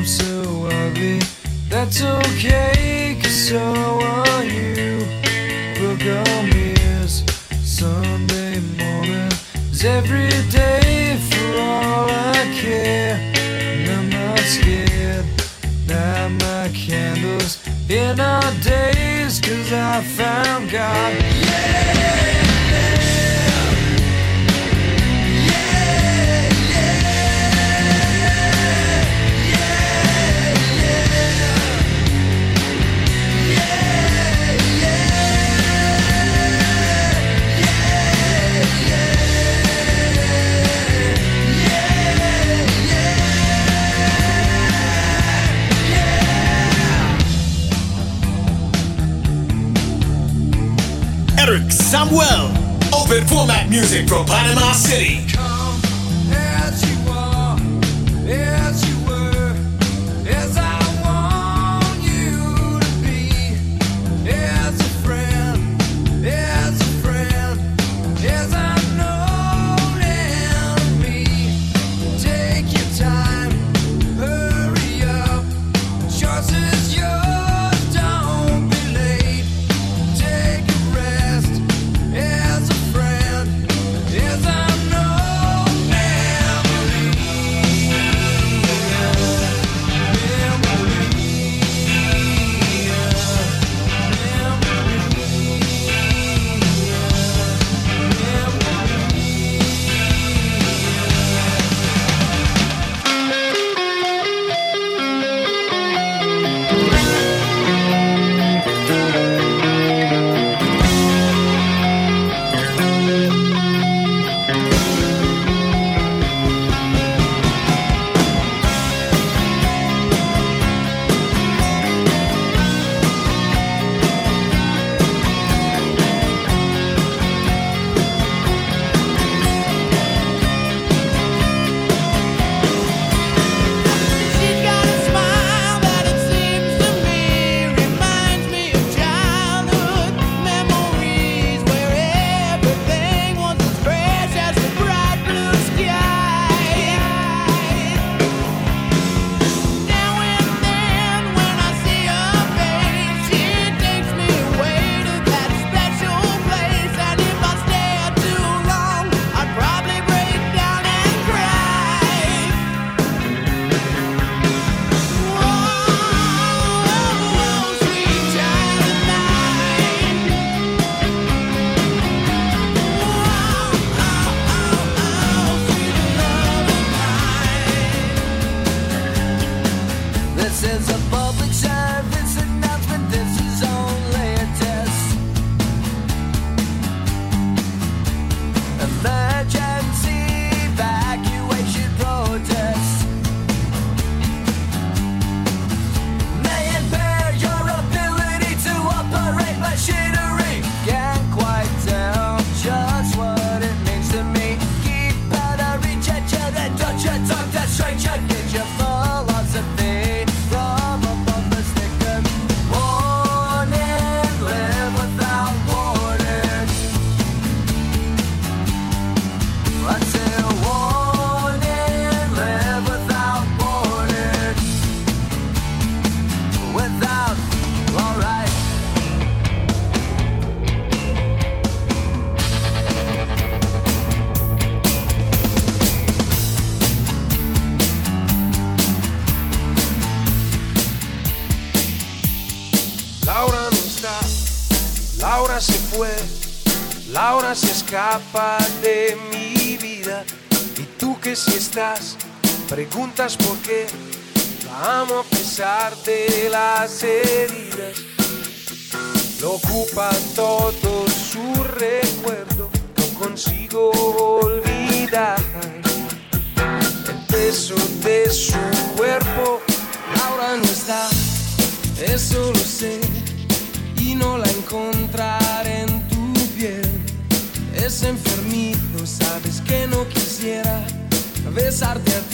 I'm so ugly. That's okay, cause so are you. Book on me is Sunday morning. Is every day for all I care And I'm not scared. Light my candles in our days Cause I found God. Music from Panama City. escapa de mi vida. Y tú que si estás, preguntas por qué. La amo a pesar de las heridas. Lo ocupa todo su recuerdo. No consigo olvidar el peso de su cuerpo. Ahora no está, eso lo permiso, sabes que no quisiera besarte a ti.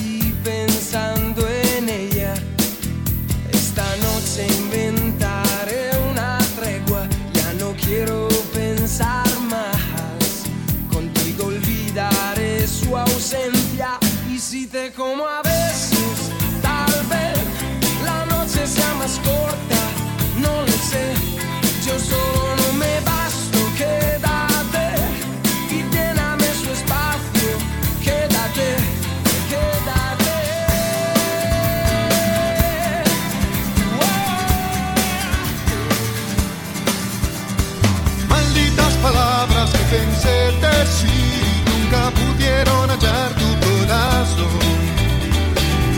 si nunca pudieron hallar tu corazón.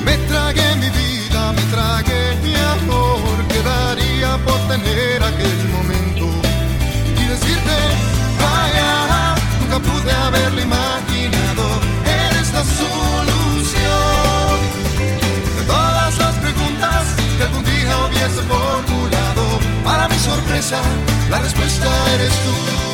Me tragué mi vida, me tragué mi amor, quedaría por tener aquel momento y decirte, vaya, nunca pude haberlo imaginado, eres la solución de todas las preguntas que algún día hubiese formulado. Para mi sorpresa, la respuesta eres tú.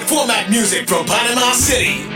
format music from Panama City.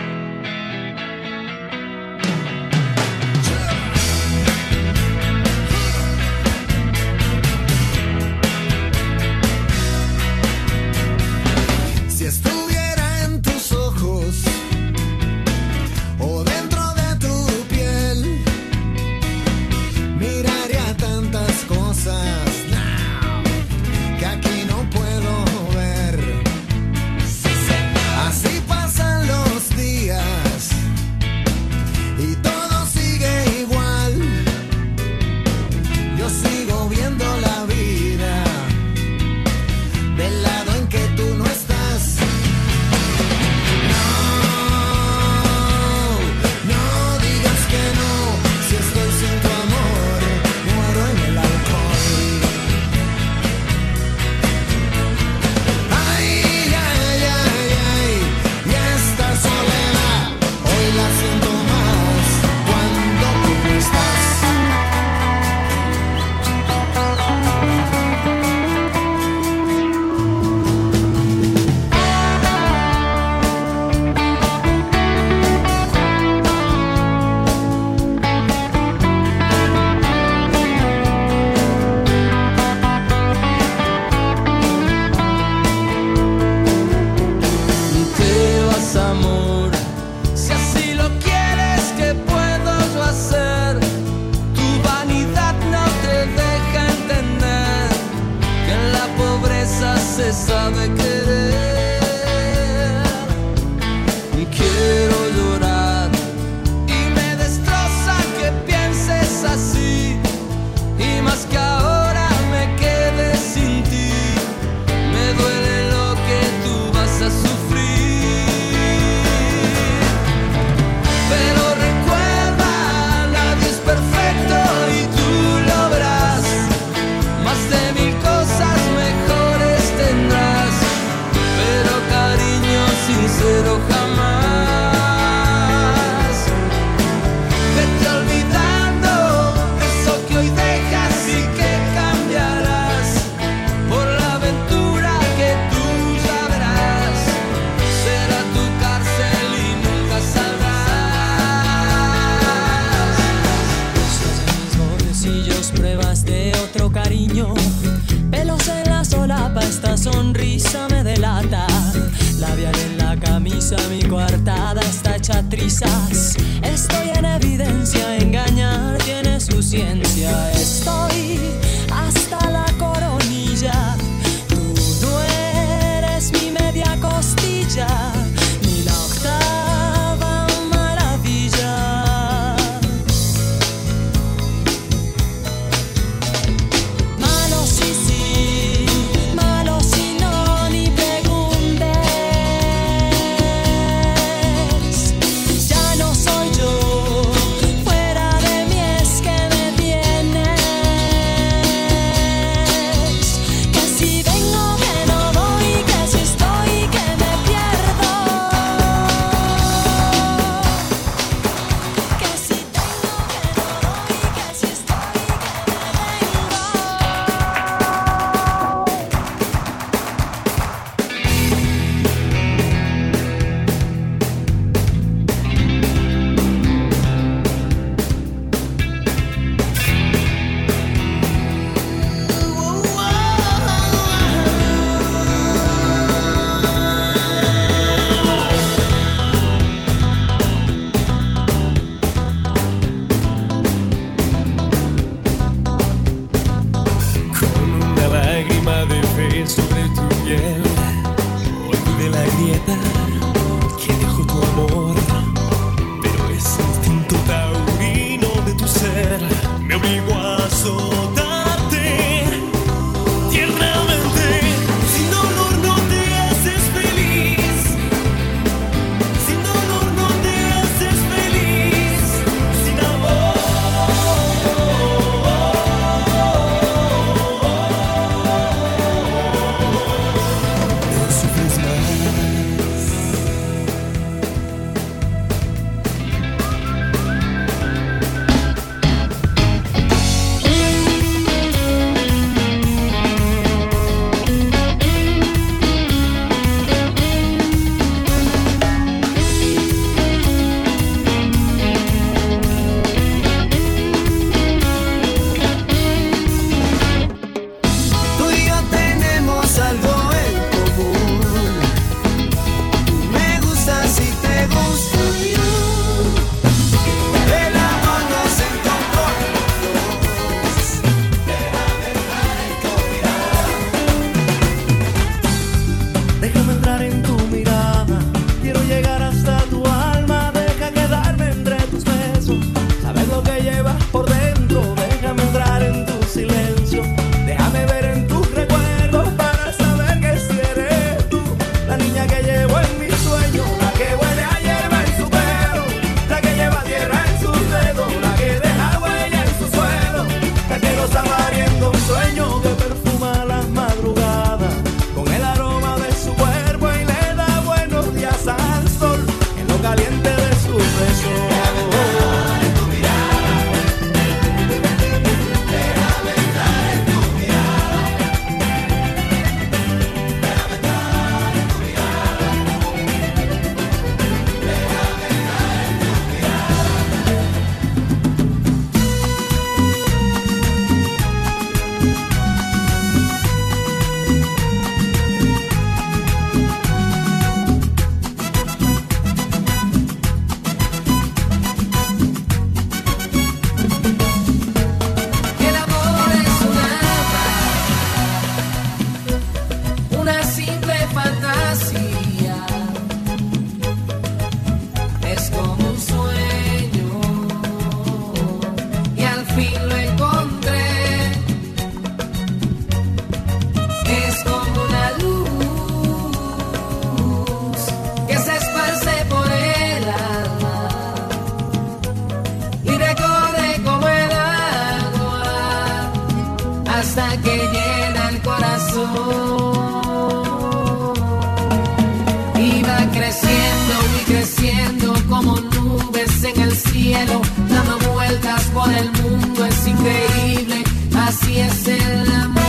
Cielo, dando vueltas por el mundo, es increíble, así es el amor.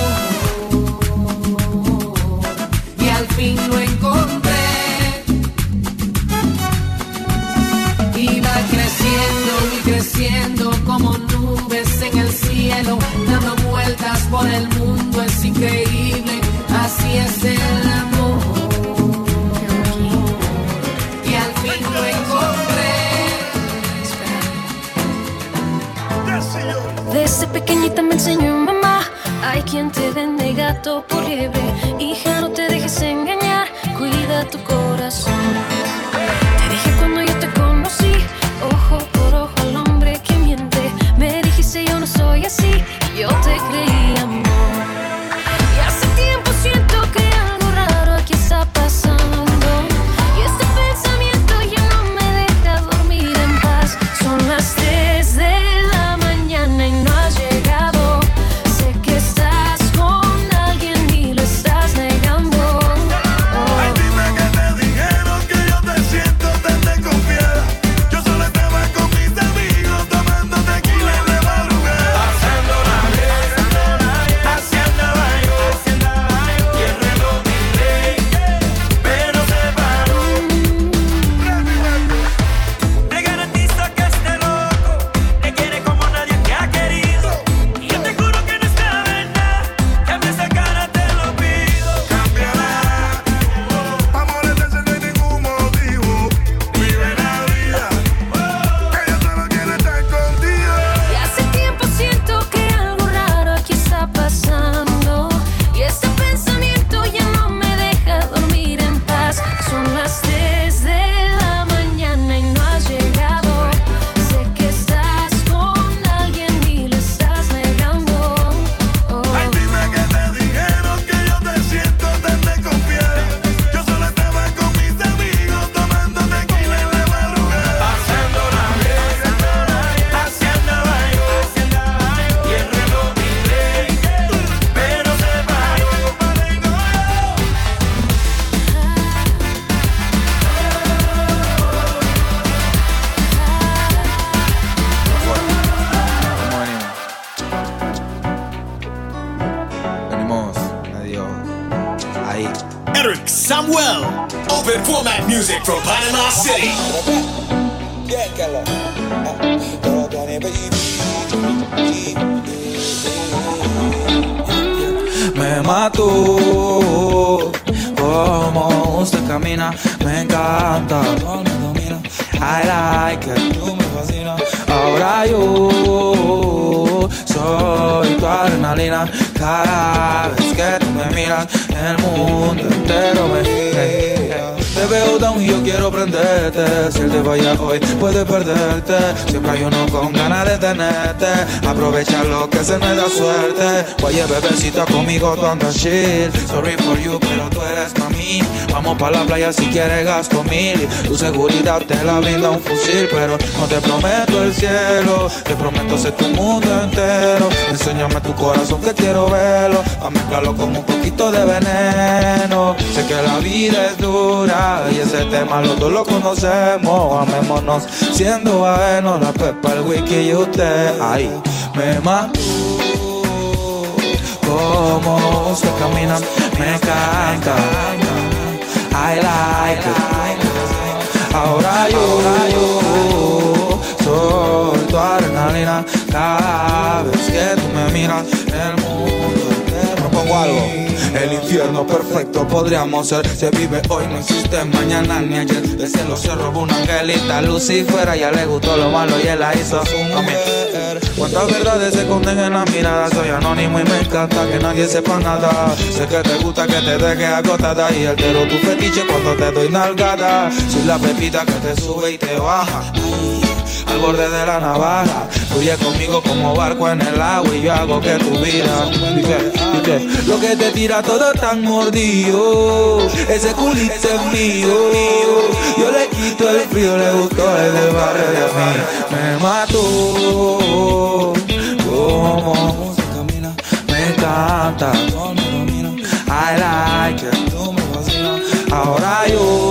Y al fin lo encontré. Va creciendo y creciendo como nubes en el cielo, dando vueltas por el mundo, es increíble, así es el amor. Pequeñita me enseñó mamá, hay quien te vende gato por liebre. Hija, no te dejes engañar, cuida tu corazón. Eric Samuel. Open format music from Panama City. Me mató como usted camina, me encanta, me domina. I like it, tú me fascina. Ahora yo soy tu adrenalina. Cada vez que tú me miras, el mundo entero me gira. Te veo down y yo quiero prenderte. Si él te vaya hoy, puedes perderte. Siempre hay uno con ganas de tenerte. Aprovecha lo que se me da suerte. Oye, bebecita, conmigo tú andas chill. Sorry for you, pero tú eres mí. Vamos pa' la playa si quieres gasto mil. Tu seguridad te la brinda un fusil, pero no te prometo el cielo. Te prometo ser tu mundo entero. Enséñame tu corazón que quiero verlo. A mezclarlo con un poquito de veneno. Sé que la vida es dura y ese tema los dos lo conocemos. Amémonos siendo ajenos. La pepa, el wiki y usted. Ahí me mató. Como usted camina, me encanta. I like it. Ahora yo soy tu adrenalina. Cada vez que tú me miras, el mundo entero pongo algo. El infierno perfecto podríamos ser. Se vive hoy, no existe mañana ni ayer. El cielo se robó una angelita. Lucifer, a ella le gustó lo malo y él la hizo su mujer. Cuántas verdades se esconden en la mirada. Soy anónimo y me encanta que nadie sepa nada. Sé que te gusta que te deje agotada. Y altero tu fetiche cuando te doy nalgada. Soy la pepita que te sube y te baja al borde de la navaja. Huye conmigo como barco en el agua y yo hago que tu vida. Dice, lo que te tira todo tan mordido. Ese culito es mío. Yo le quito el frío, le gustó el barrio de mí. Me mató. Como se camina, me encanta. I like it. Ahora yo.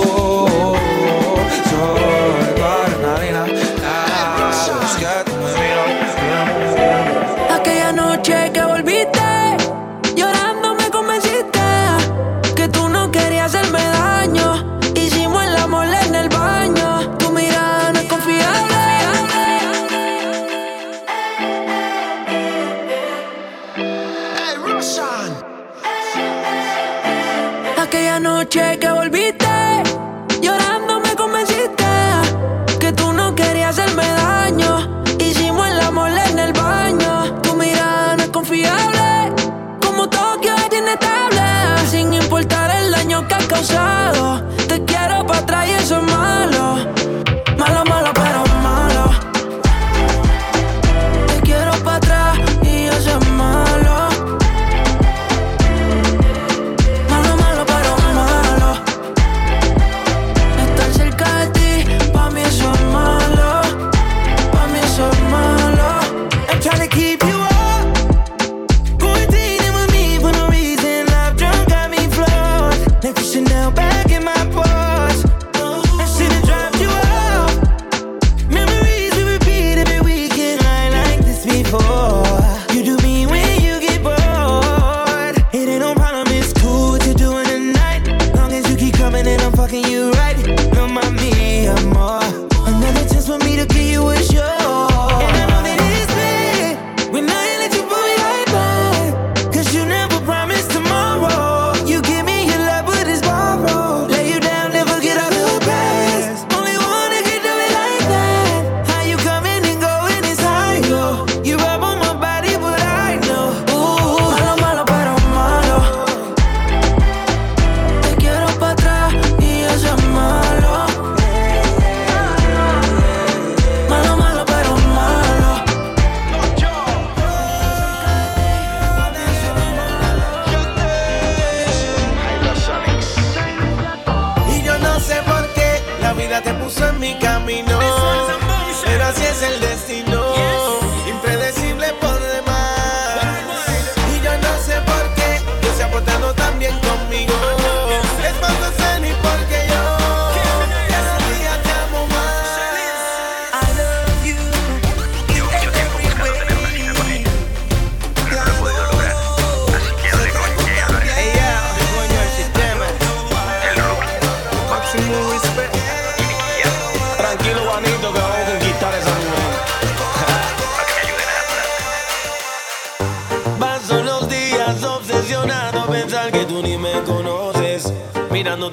check out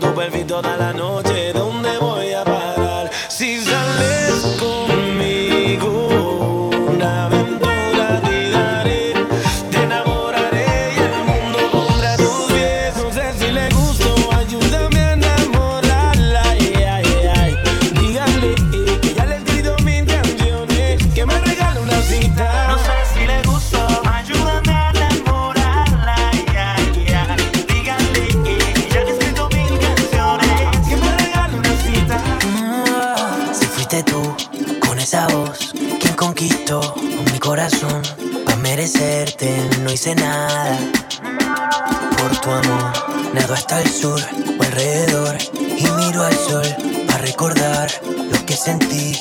Tu toda la noche, ¿dónde voy a parar? Si sales con nada por tu amor. Nado hasta el sur o alrededor y miro al sol para recordar lo que sentí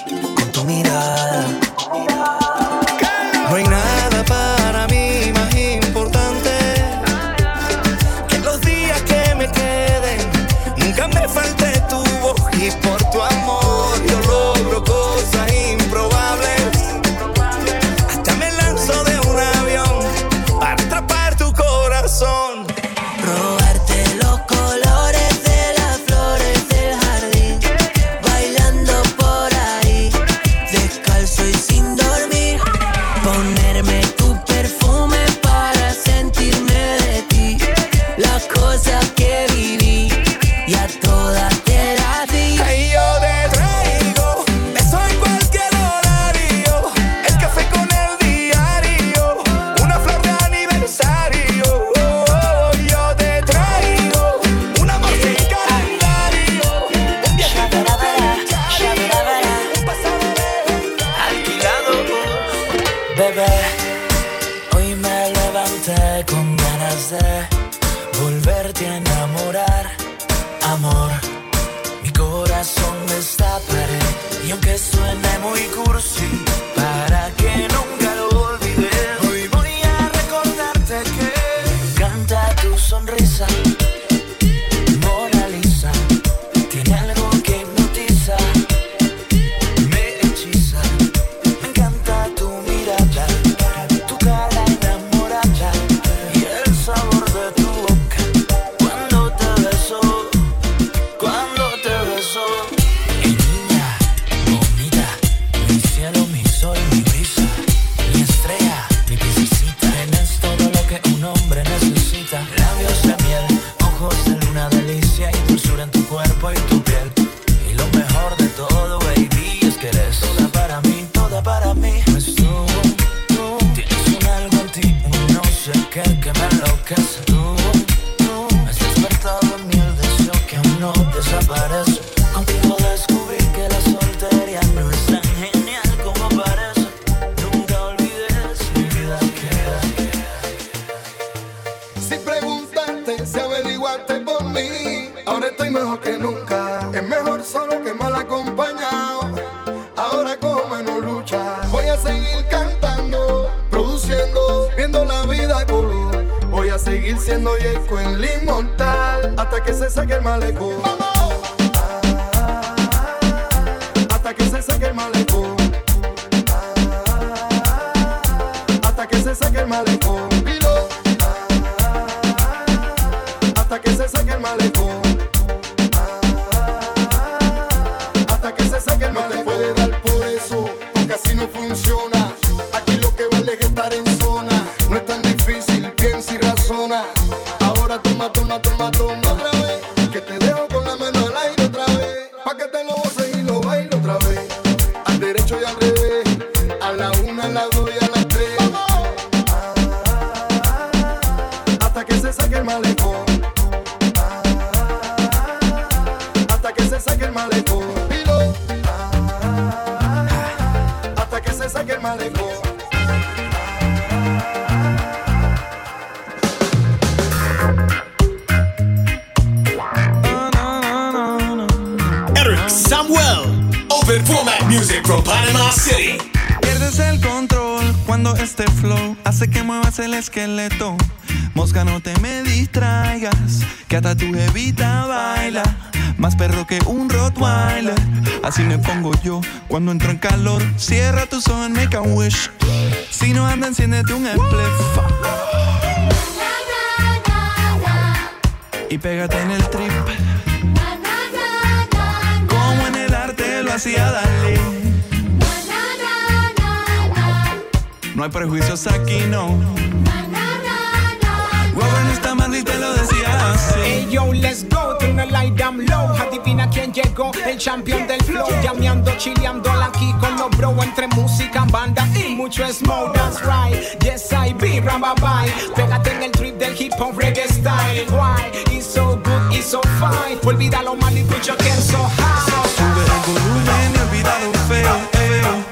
champion del flow. Llameando, chileando aquí con los bro entre música, banda y mucho smoke. That's right. Yes, I be ramba bye. Pégate en el trip del hip hop reggae style. Why? It's so good, it's so fine. Olvida lo mal y put your so high. Sube el volumen y olvida lo feo, feo.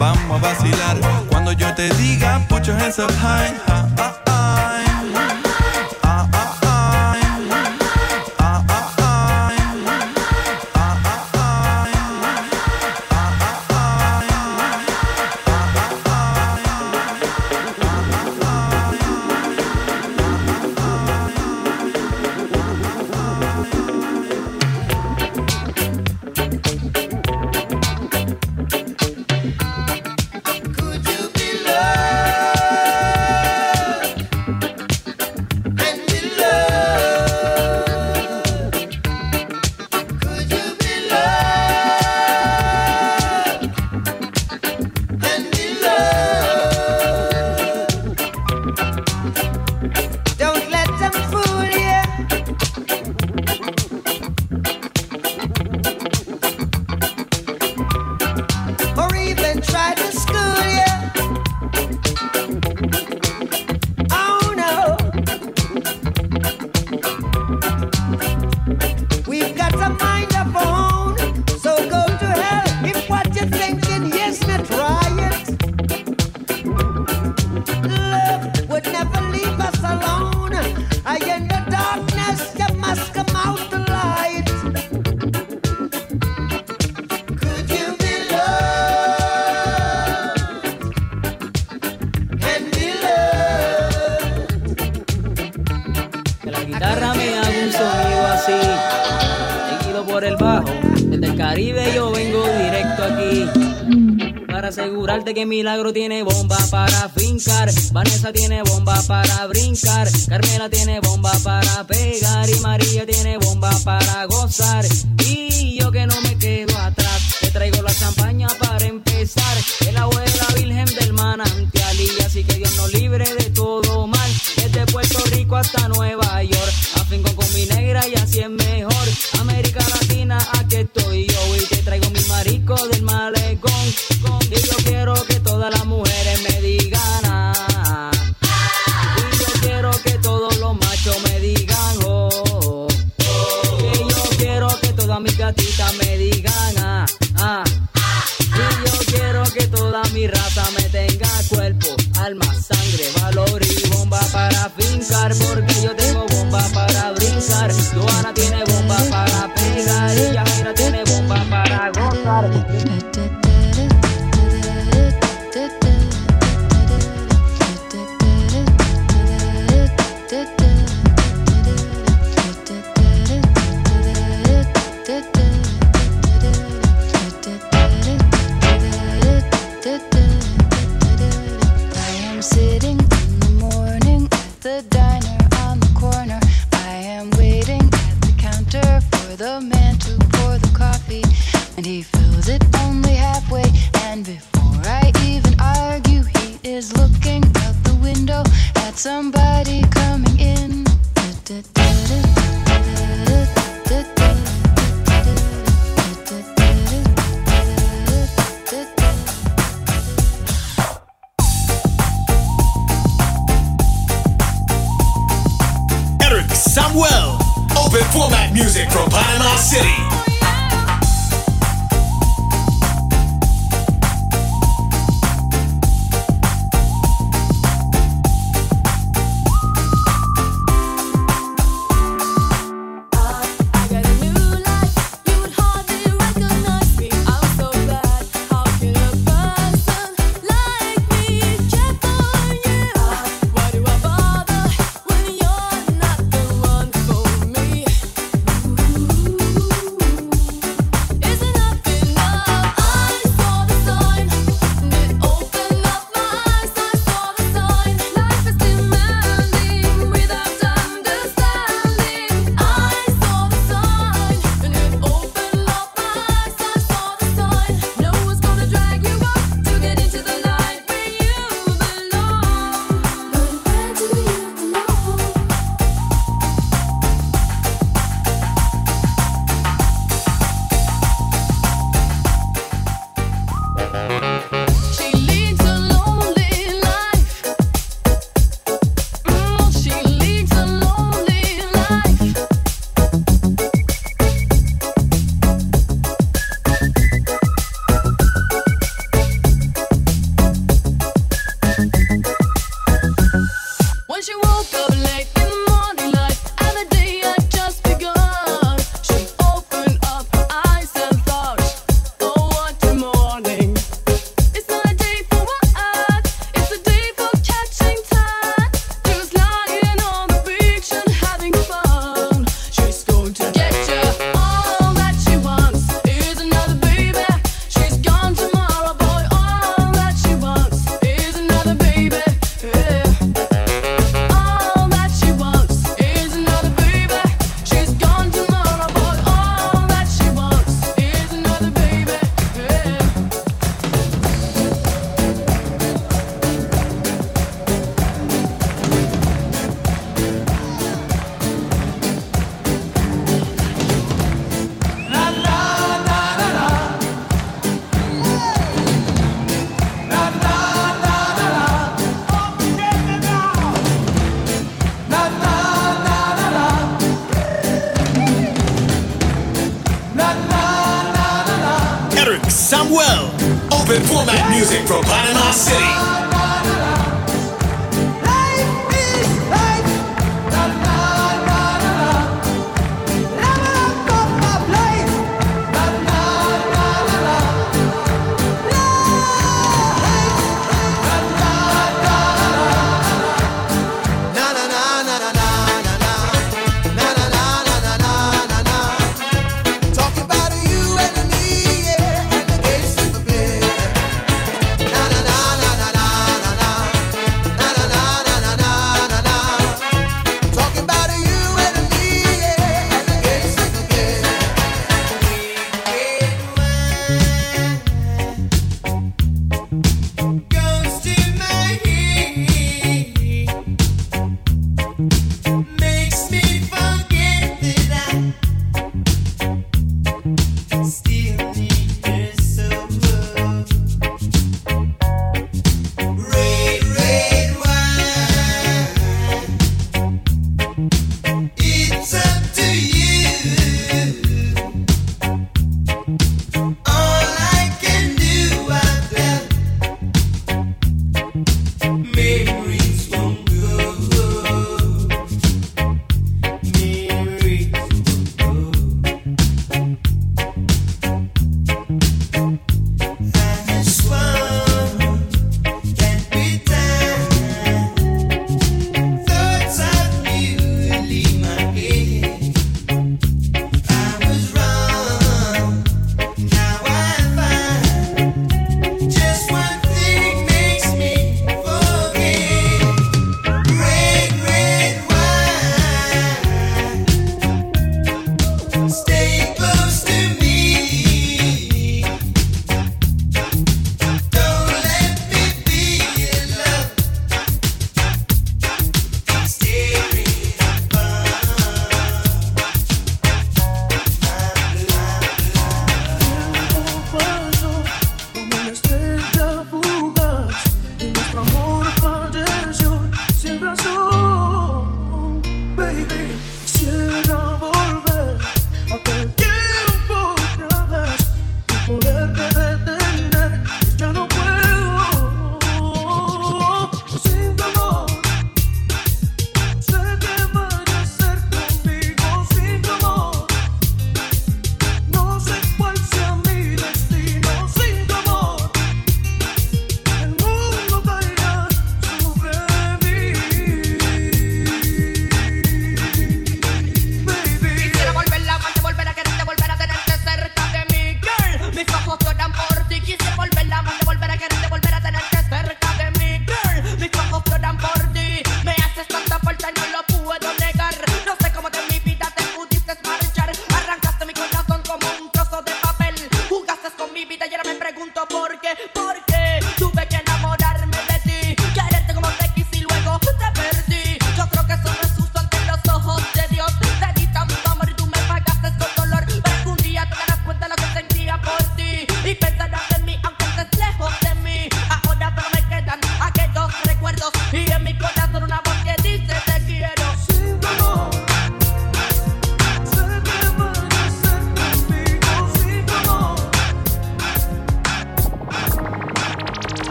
Vamos a vacilar. Cuando yo te diga, put your hands high. que Milagro tiene bomba para fincar, Vanessa tiene bomba para brincar, Carmela tiene bomba para pegar y María tiene bomba para gozar.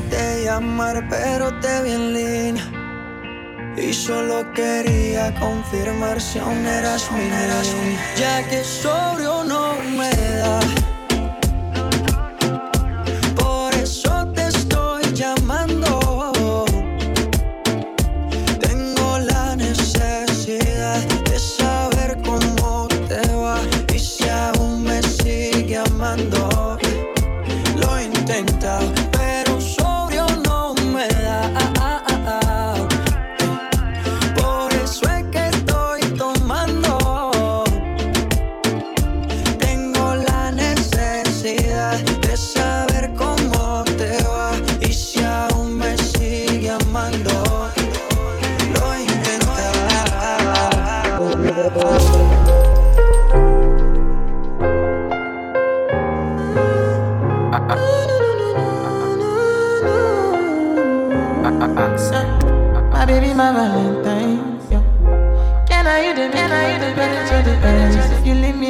de llamar, pero te vi en línea. Y solo quería confirmar si aún eras mi Ya que sobrio no me da.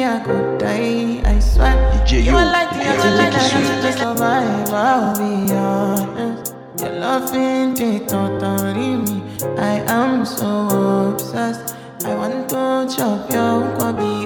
I could die, I swear. DJ, you are like the other light, I have to survive, I'll be honest. Your loving, they totally me. I am so obsessed. I want to chop your kwabi.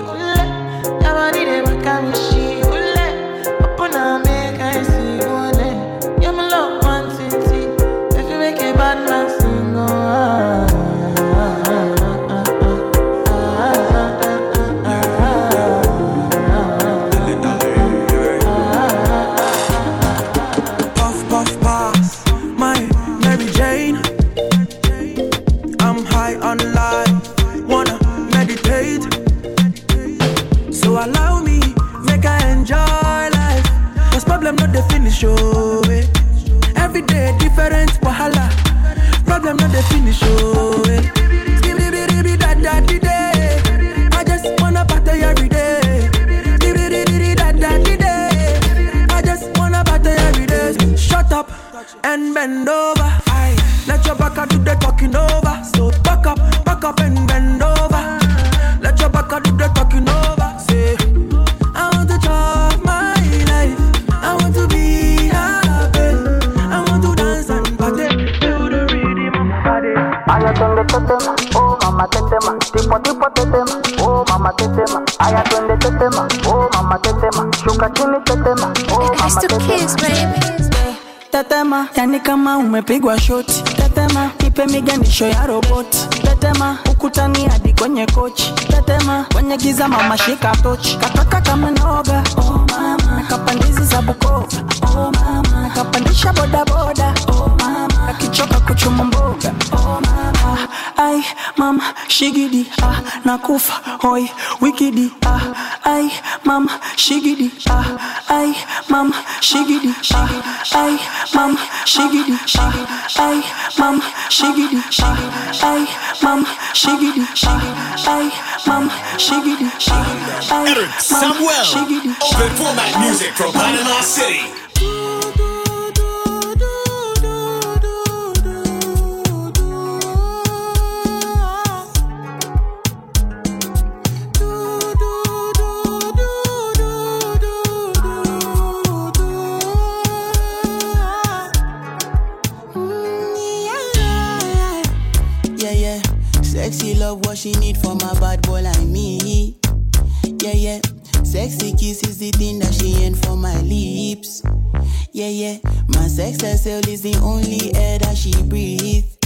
Different wahala. Problem not the finish, oh. Eh. I just wanna party every day. I just wanna party every day. Shut up and bend over. Aye. Let your back do the talking over. So back up, back up and shuka chini tetema, oh mama tetema. Tetema, yani kama umepigwa shoti. Tetema, ipe miganisho ya roboti. Tetema, ukutani hadi kwenye kochi. Tetema, kwenye giza mama shika tochi. Kataka kama noga, oh mama. Nakapandizi za Bukova, oh mama. Nakapandisha boda boda, mama. Akichoka kuchuma mboga, oh mama. Ai, mama, shigidi, ah, nakufa, hoi, wikidi, ah. Ai, mama, shigidi, ah. Ai, mama, shigidi, ah. Ai, mama, shigidi, ah. Ai, mama, shigidi, ah. Ai, mama, shigidi, ah. Ai, mama, shigidi, ah. Ai, mama, Samuel. shigidi, Open format music from Panama City. Sexy love, what she need for my bad boy like me. Yeah, yeah. Sexy kiss is the thing that she ain't for my lips. Yeah, yeah. My sex herself is the only air that she breathes.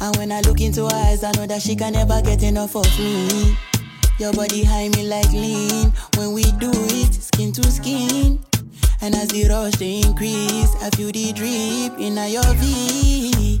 And when I look into her eyes, I know that she can never get enough of me. Your body high me like lean. When we do it, skin to skin. And as the rush they increase, I feel the drip in your V.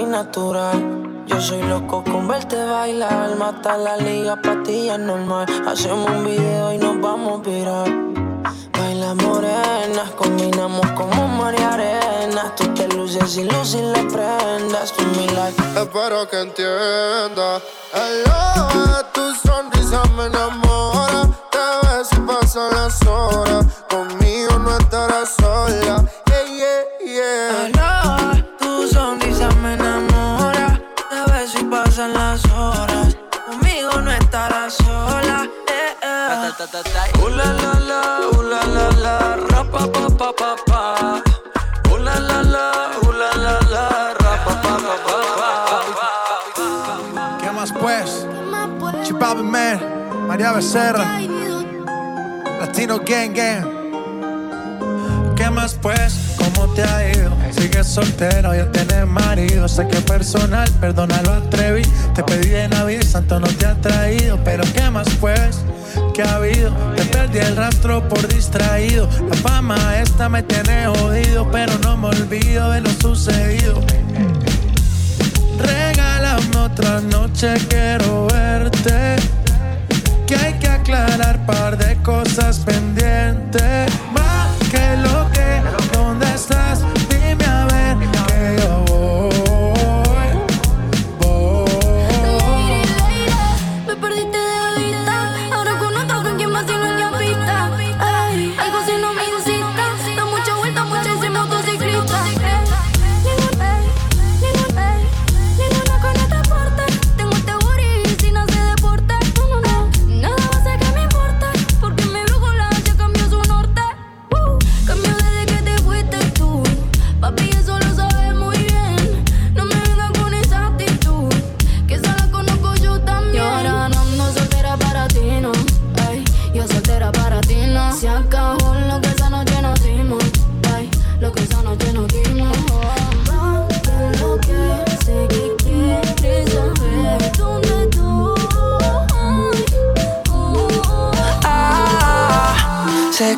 Natural. Yo soy loco con verte bailar. Mata la liga, patilla normal. Hacemos un video y nos vamos viral. Baila morenas, combinamos como mar y arena. Tú te luces y luces las prendas. Tú mi like. Espero que entienda. Aloha, tu sonrisa me enamora. Te ves y pasan las horas. Conmigo la la la, rapa pa pa pa pa. Ooh la la la, rapa pa pa pa pa. ¿Qué más pues? Chipapi Man, María Becerra, Latino Gang Gang. ¿Qué más pues? ¿Cómo te ha ido? Sigues soltero, ya tienes marido. Sé que personal, perdona lo atreví. Te pedí en Navidad, santo no te ha traído. Pero ¿qué más pues? ¿Qué ha habido? Te perdí el rastro por distraído. La fama esta me tiene jodido, pero no me olvido de lo sucedido. Regálame otra noche, quiero verte. Que hay que aclarar par de cosas pendientes. Más que lo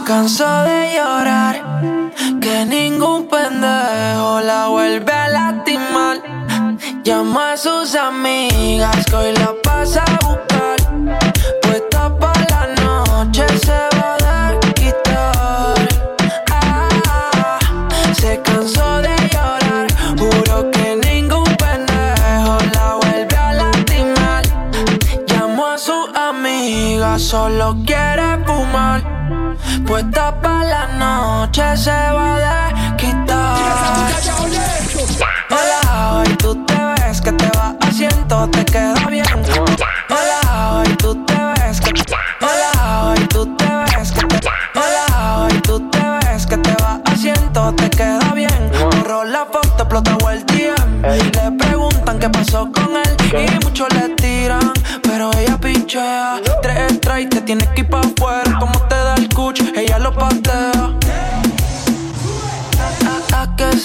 cansó de llorar, que ningún pendejo la vuelve a lastimar. Llama a sus amigas que hoy la pasa a buscar. Puesta pa' la noche se va a quitar. Ah, se cansó de llorar, juro que ningún pendejo la vuelve a lastimar. Llamó a su amiga, solo quiere fumar. Puesta pa' la noche se va a quitar. Hola, hoy tú te ves que te va haciendo, te queda bien. Hola, hoy tú te ves que Hola, hoy tú te ves que te Hola, hoy tú te ves que te va haciendo, te queda bien. Borró la foto, explota el DM. Le preguntan qué pasó con él y muchos le tiran, pero ella pichea. Tres y te tienes que ir pa' afuera.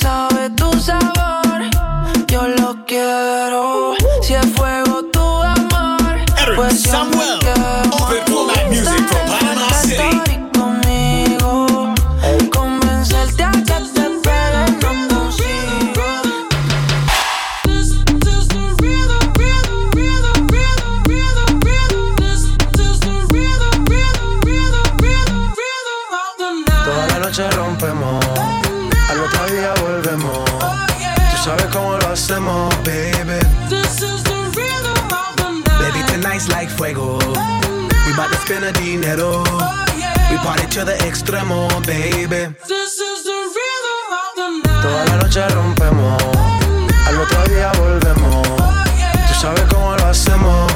Sabe tu sabor? Party to the extremo, baby. Toda la noche rompemos, al otro día volvemos. Tú sabes cómo lo hacemos,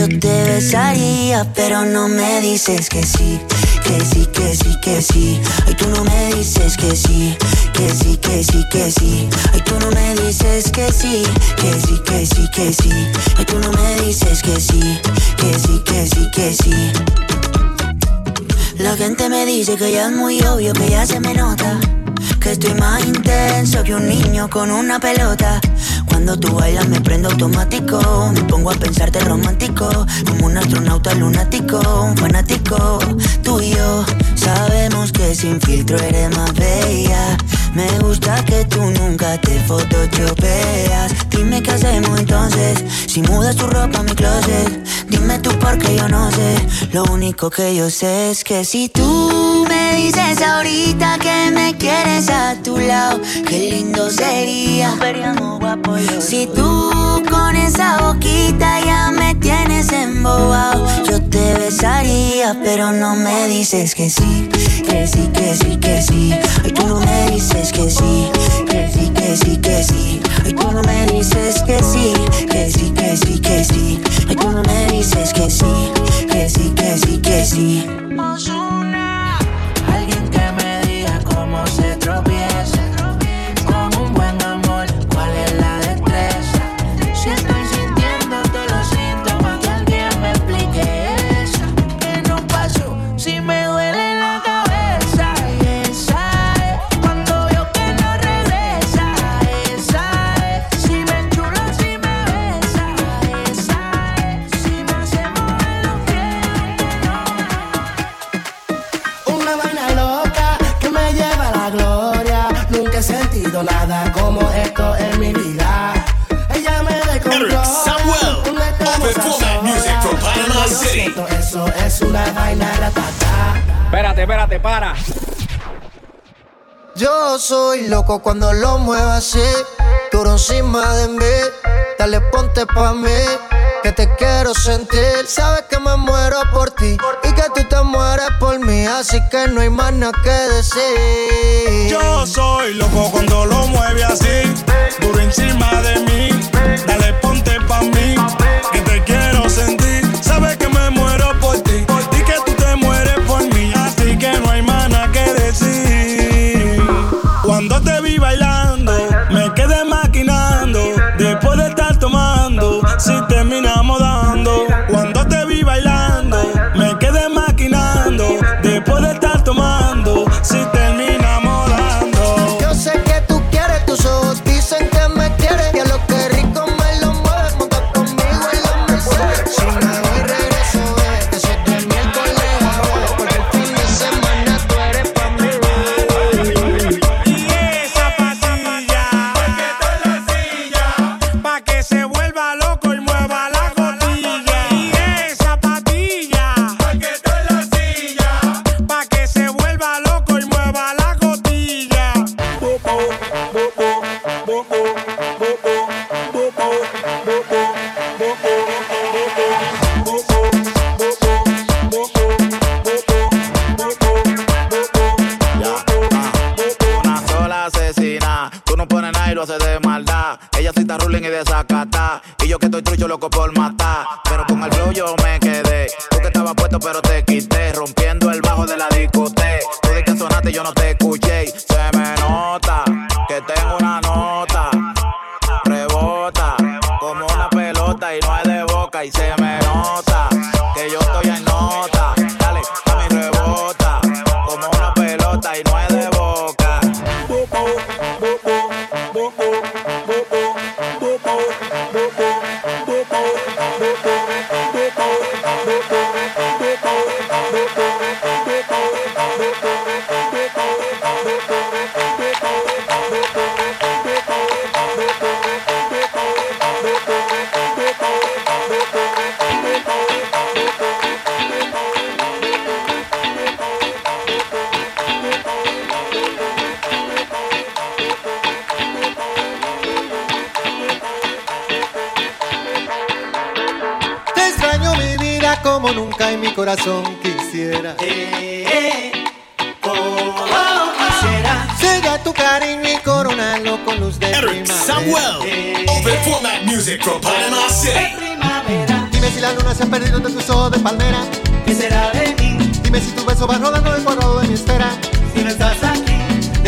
yo te besaría, pero no me dices que sí, que sí, que sí, que sí. Ay, tú no me dices que sí, que sí, que sí, que sí. Ay, tú no me dices que sí, que sí, que sí, que sí. Ay, tú no me dices que sí, que sí, que sí, que sí. La gente me dice que ya es muy obvio, que ya se me nota. Que estoy más intenso que un niño con una pelota. Cuando tú bailas me prendo automático. Me pongo a pensarte romántico. Como un astronauta lunático, un fanático. Tú y yo sabemos que sin filtro eres más bella. Me gusta que tú nunca te photoshopeas. Dime qué hacemos entonces. Si mudas tu ropa a mi closet. Dime tú porque yo no sé. Lo único que yo sé es que si tú me dices ahorita que me quieres a tu lado, qué lindo sería. Si tú con esa boquita ya me tienes embobado, yo te besaría, pero no me dices que sí, que sí, que sí, que sí. Ay, tú no me dices que sí, que sí, que sí, que sí. Ay, tú no me dices que sí, que sí, que sí, que sí. Ay, tú no me dices que sí, que sí, que sí, que sí. Cómo se tropieza siento Eso es una vaina ratata. Espérate, espérate, para. Yo soy loco cuando lo muevo así, duro encima de mí. Dale, ponte pa' mí, que te quiero sentir. Sabes que me muero por ti y que tú te mueres por mí, así que no hay más nada que decir. Yo soy loco cuando lo mueve así,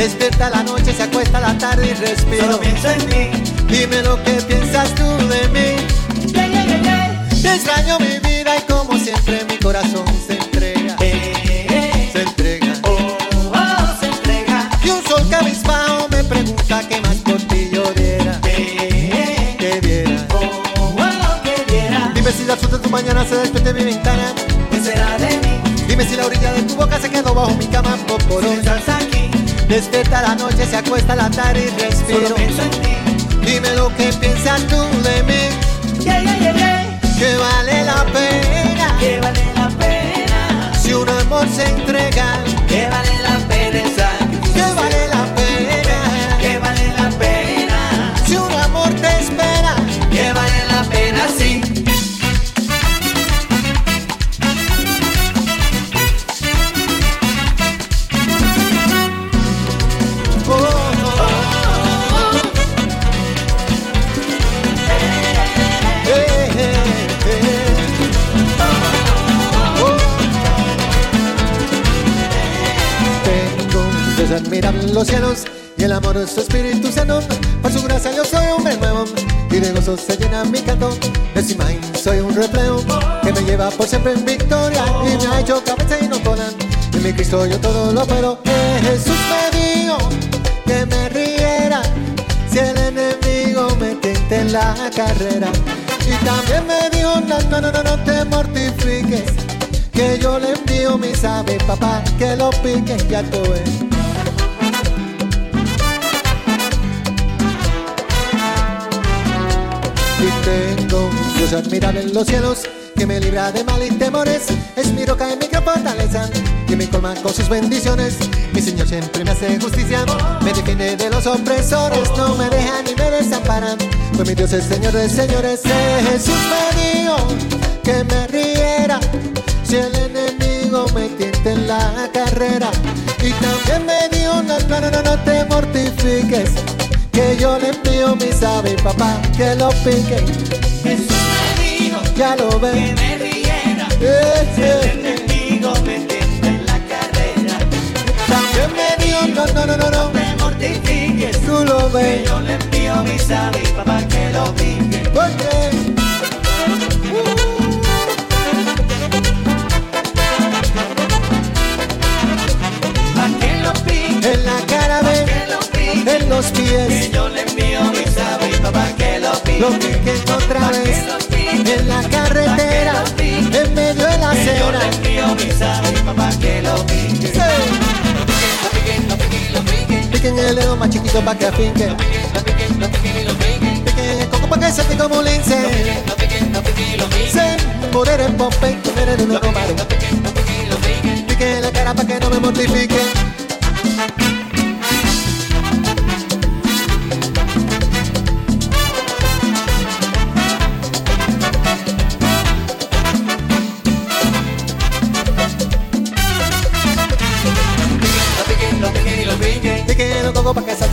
Despierta la noche, se acuesta la tarde y respiro. Solo pienso en ti. Dime lo que piensas tú de mí. Te extraño mi vida y como siempre mi corazón se entrega. Se entrega. se entrega. Y un sol cabizbajo me pregunta qué más por ti yo diera. Que diera. que diera. Dime si la luz de tu mañana se despierte en mi ventana. ¿Qué será de mí? Dime si la orilla de tu boca se quedó bajo mi Despierta la noche, se acuesta la tarde y respiro. Solo pienso en ti. Dime lo que piensas tú de mí. Que vale la pena. Que vale la pena. Si un amor se entrega. Que vale la pena. Los cielos y el amor de su espíritu sano. Por su gracia yo soy hombre nuevo y de gozo se llena mi canto. De soy un reflejo que me lleva por siempre en victoria y me ha hecho cabeza y no cola. En mi Cristo yo todo lo puedo. Que Jesús me dijo que me riera si el enemigo me tienta en la carrera. Y también me dijo, no, no, no, no, no te mortifiques. Que yo le envío mis aves, papá, que lo pique ya todo es. Y tengo Dios admirable en los cielos que me libra de mal y temores. Es mi roca y mi gran fortaleza que me colma con sus bendiciones. Mi Señor siempre me hace justicia, me defiende de los opresores, no me deja ni me desampara. Pues mi Dios es Señor de señores. Jesús me dijo que me riera si el enemigo me tienta en la carrera. Y también me no, no, no, no, no te mortifiques. Que yo le envío mi sabe, papá, que lo pique. Jesús me dijo Ya lo ves. que me riera Eh, si el eh. enemigo me tienta en la carrera. También me dijo, no, no, no, no, no. te mortifiques, Tú lo que ves. yo le envío mi sabi papá que lo pique. Porque chiquito pa' que afinque. Piquen el coco pa' que salte como un lince. Se moderen pompe, comer de uno romano. Piquen la cara pa' que no me mortifique.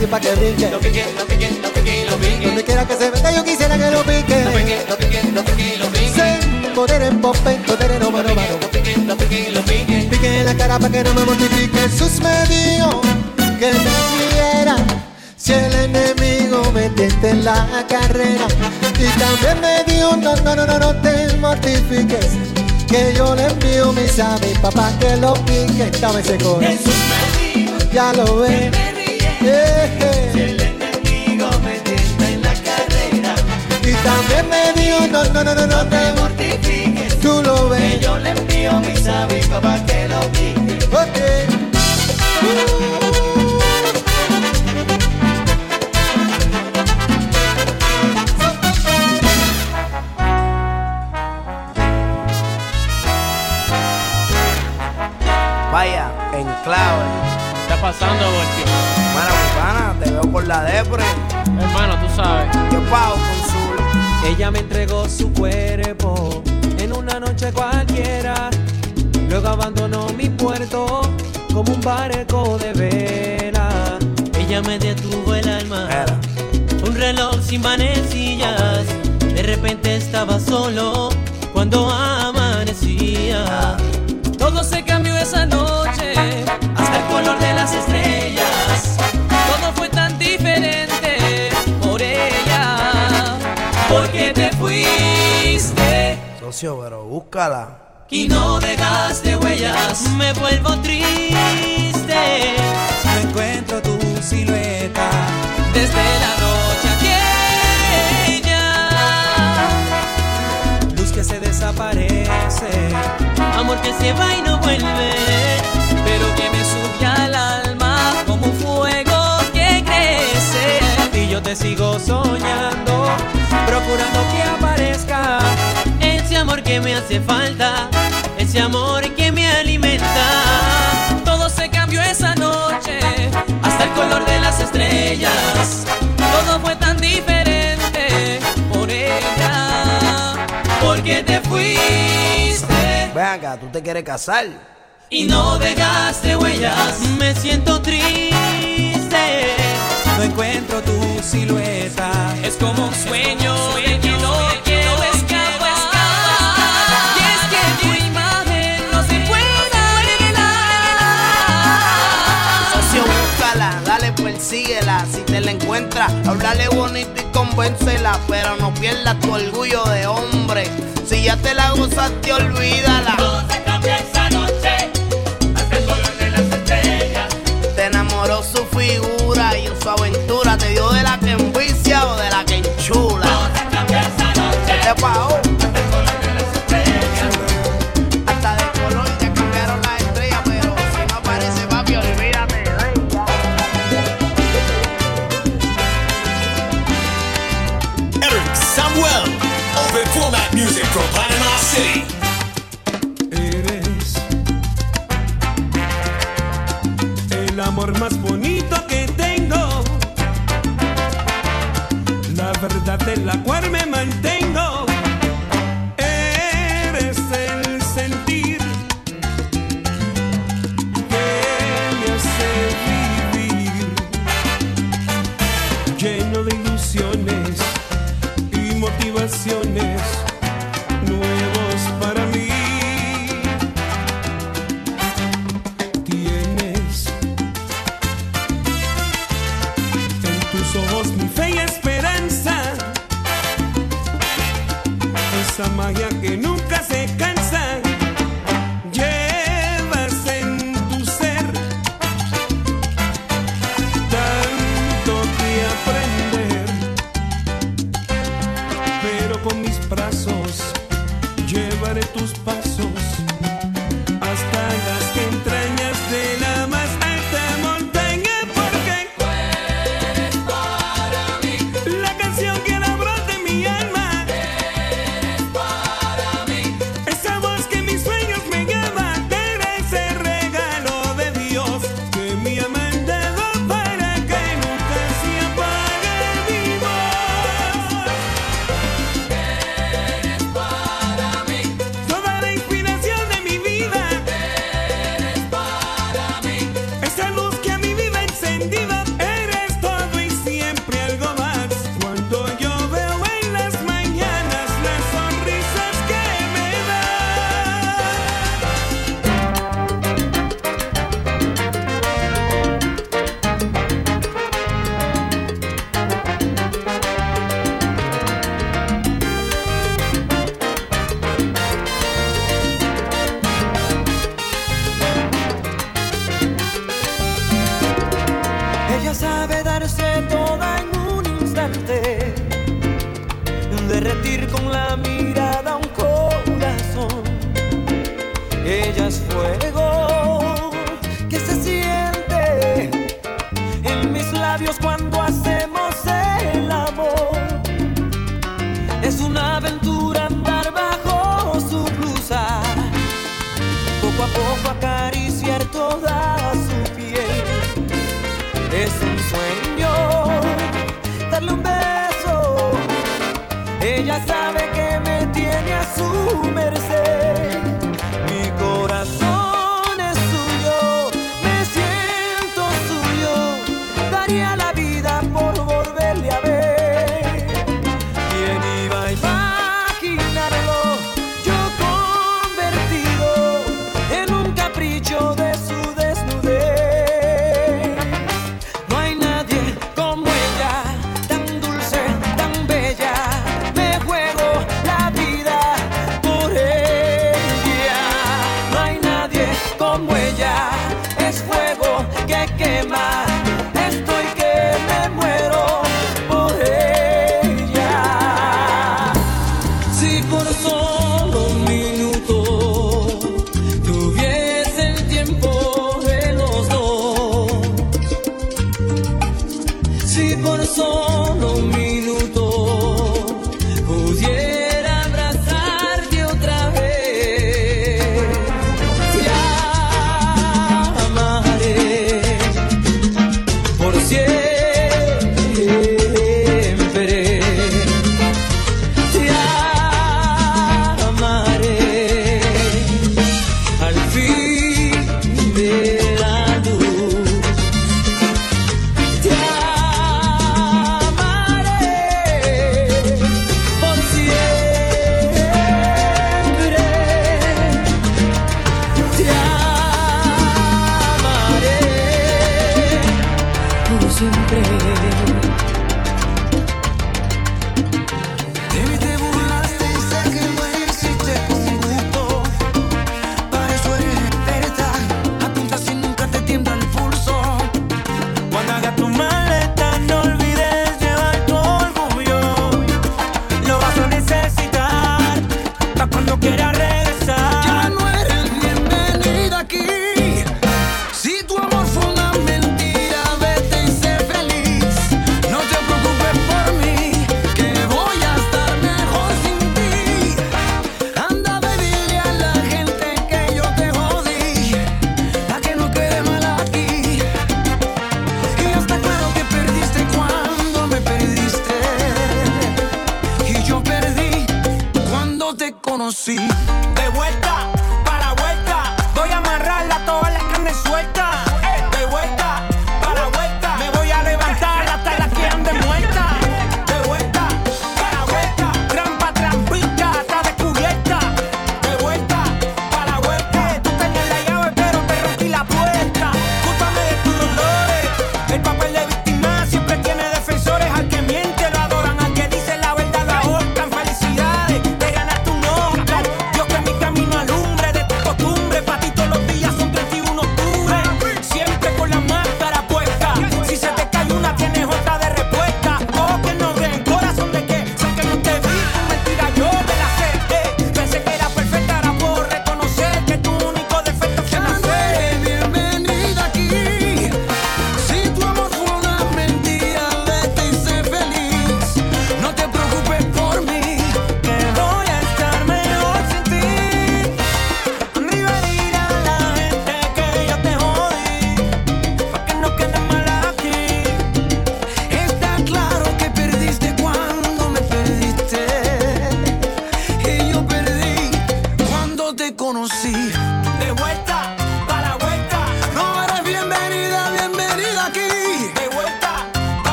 Coco pa' que salte y pa' que brinque. Donde quiera que se venda yo quisiera que lo pique. Se moderen pompe, moderen romano, romano. Pique la cara pa' que no me mortifique. Jesús me dijo que me diera si el enemigo me tienta en la carrera. Y también me dijo, no, no, no, no, no te mortifiques. Que yo le envío mi sabe, papá, que lo pique. Dame ese coro. Jesús me dijo Ya lo ves. Si el enemigo me tienta en la carrera. Y también me dijo, no, no, no, no, no, te mortifiques, Tú lo que ves. yo le envío mi sabi papá que lo pique. Ok. Vaya, en clave. ¿Qué está pasando, Voltio? La depre. Hermano, tú sabes. Yo pago con su. Ella me entregó su cuerpo en una noche cualquiera. Luego abandonó mi puerto como un barco de vela. Ella me detuvo el alma. Un reloj sin manecillas. De repente estaba solo cuando Socio, pero búscala. y no dejaste huellas. Me vuelvo triste, no encuentro tu silueta desde la noche aquella. Luz que se desaparece, amor que se va y no que me hace falta, ese amor que me alimenta. Todo se cambió esa noche, hasta el color de las estrellas. Todo fue tan diferente por ella, porque te fuiste Ven acá, ¿tú te quieres casar? y no dejaste huellas. Me siento triste, no encuentro tu silueta. Es como un sueño del que no persíguela. Si te la encuentras, háblale bonito y convéncela. Pero no pierdas tu orgullo de hombre. Si ya te la gozaste, olvídala. Se cambia esa noche, hasta el color de las estrellas. Te enamoró su figura y su aventura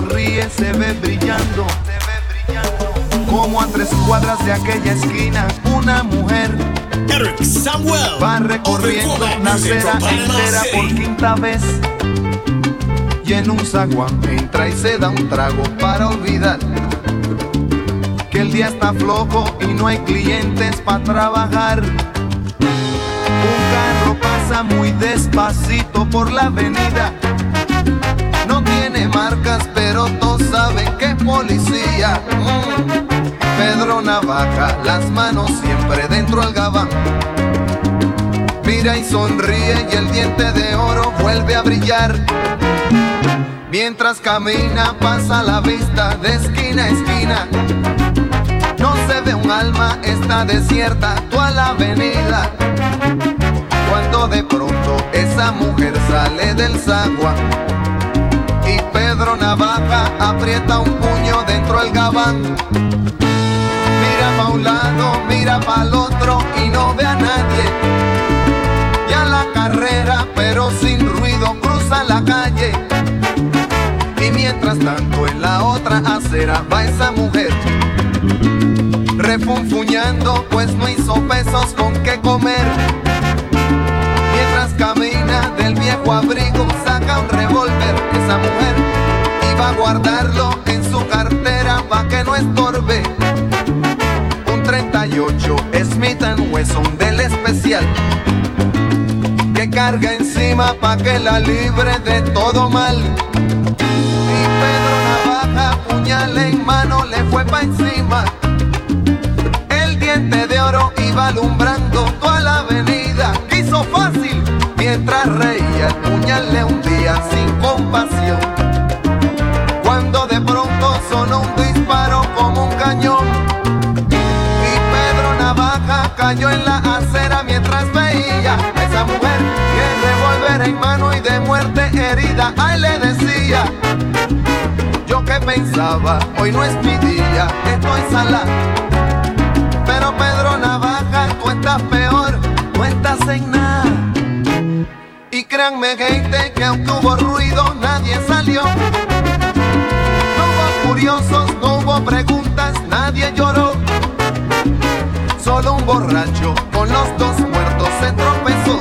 cuando ríe se ve brillando como a tres cuadras de aquella esquina una mujer Eric Samuel va recorriendo la acera entera por quinta vez y en un zaguán entra y se da un trago para olvidar que el día está flojo y no hay clientes para trabajar. Un carro pasa muy despacito por la avenida. No tiene marcas, pero todos saben que es policía. Pedro Navaja, las manos siempre dentro al gabán. Mira y sonríe y el diente de oro vuelve a brillar. Mientras camina pasa la vista de esquina a esquina. No se ve un alma, está desierta toda la avenida. Cuando de pronto esa mujer sale del sagua Pedro Navaja aprieta un puño dentro del gabán. Mira pa' un lado, mira pa' el otro y no ve a nadie. Ya la carrera, pero sin ruido, cruza la calle. Y mientras tanto en la otra acera va esa mujer refunfuñando, pues no hizo pesos con qué comer. Mientras camina del viejo abrigo, saca un revólver. Esa mujer iba a guardarlo en su cartera pa' que no estorbe. Un 38 Smith Wesson del especial que carga encima pa' que la libre de todo mal. Y Pedro Navaja, puñal en mano, le fue pa' encima. El diente de oro iba alumbrando toda la avenida. Quiso fácil mientras reía, el puñal le hundía sin compasión. Pronto sonó un disparo como un cañón. Y Pedro Navaja cayó en la acera mientras veía a esa mujer el revólver en mano y de muerte herida. Ay, le decía. Yo que pensaba, hoy no es mi día, estoy sala. Pero Pedro Navaja, tú estás peor, no estás en nada. Y créanme, gente, que aunque hubo ruido, nadie salió. Solo un borracho con los dos muertos se tropezó.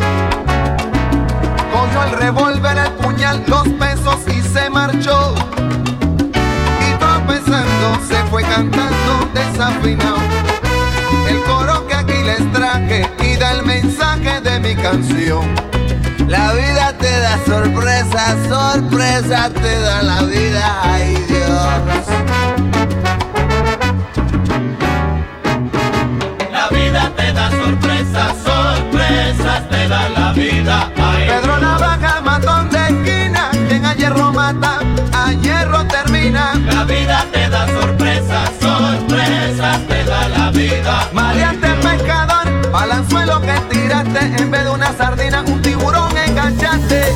Cogió el revólver, el puñal, los pesos y se marchó. Y tropezando se fue cantando desafinado. El coro que aquí les traje y da el mensaje de mi canción. La vida te da sorpresa, sorpresa te da la vida, ay Dios. Vida. Pedro Navaja, matón de esquina, quien a hierro mata, a hierro termina. La vida te da sorpresas, sorpresas te da la vida. Maleante pescador, balanzuelo que tiraste, en vez de una sardina, un tiburón enganchaste.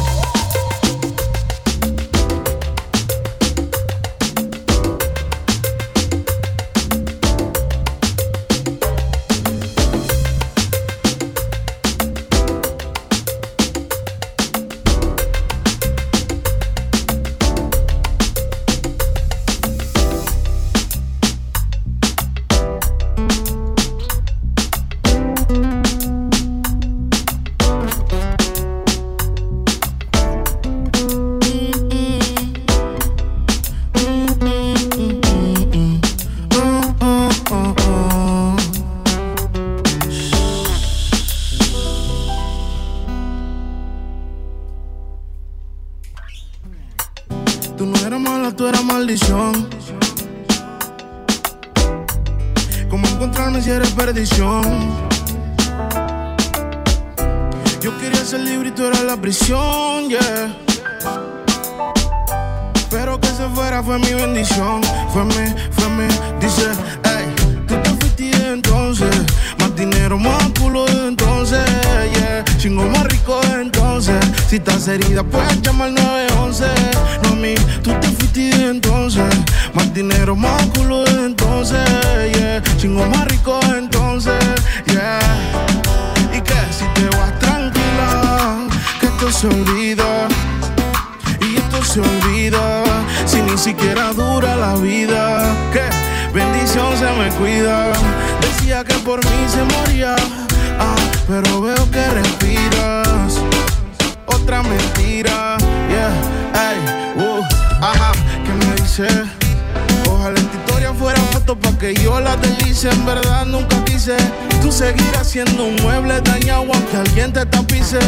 Tú seguir haciendo un mueble dañado aunque alguien te tapice.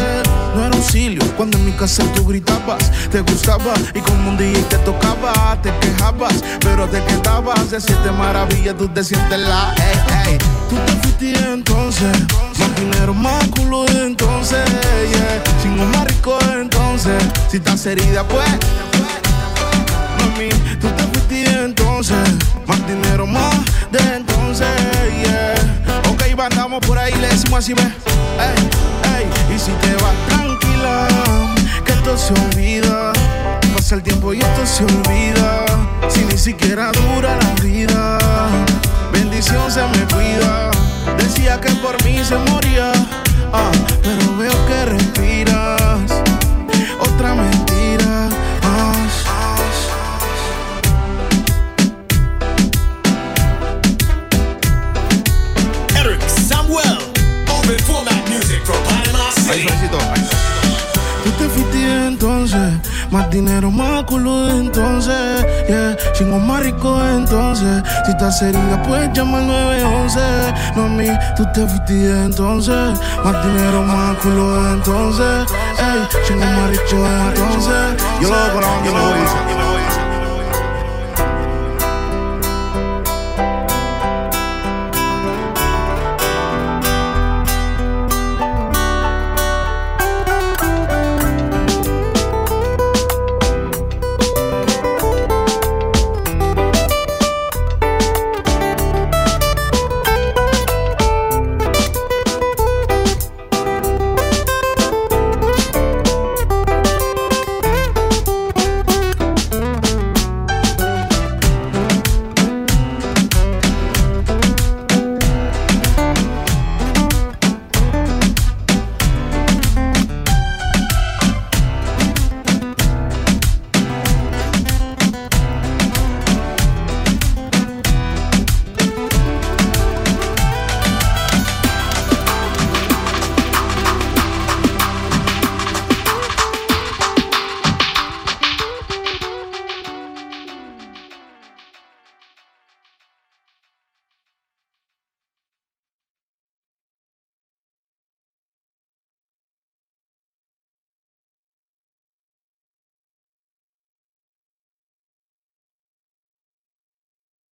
No era auxilio cuando en mi casa tú gritabas, te gustaba y como un día te tocaba, te quejabas, pero te quedabas de siete maravillas, tú te sientes la, ey, ey. Tú te fuiste entonces, más dinero, más culo de entonces, yeah. Chingo más rico de entonces, si estás herida pues mami, tú te fuiste entonces, más dinero, más de entonces. Andamos por ahí, le decimos así, ve, ey, ey, y si te vas tranquila, que esto se olvida, pasa el tiempo y esto se olvida, si ni siquiera dura la vida, bendición se me cuida, decía que por mí se moría, ah, pero veo que respiras, Panama City. Tú te fuiste entonces, más dinero, más culo entonces, yeah, chingo más rico entonces, si estás herida puedes llamar al 911, mami, tú te fuiste entonces, más dinero, más culo entonces, ey, chingo más rico entonces, Yo lo hago banda de Luisa.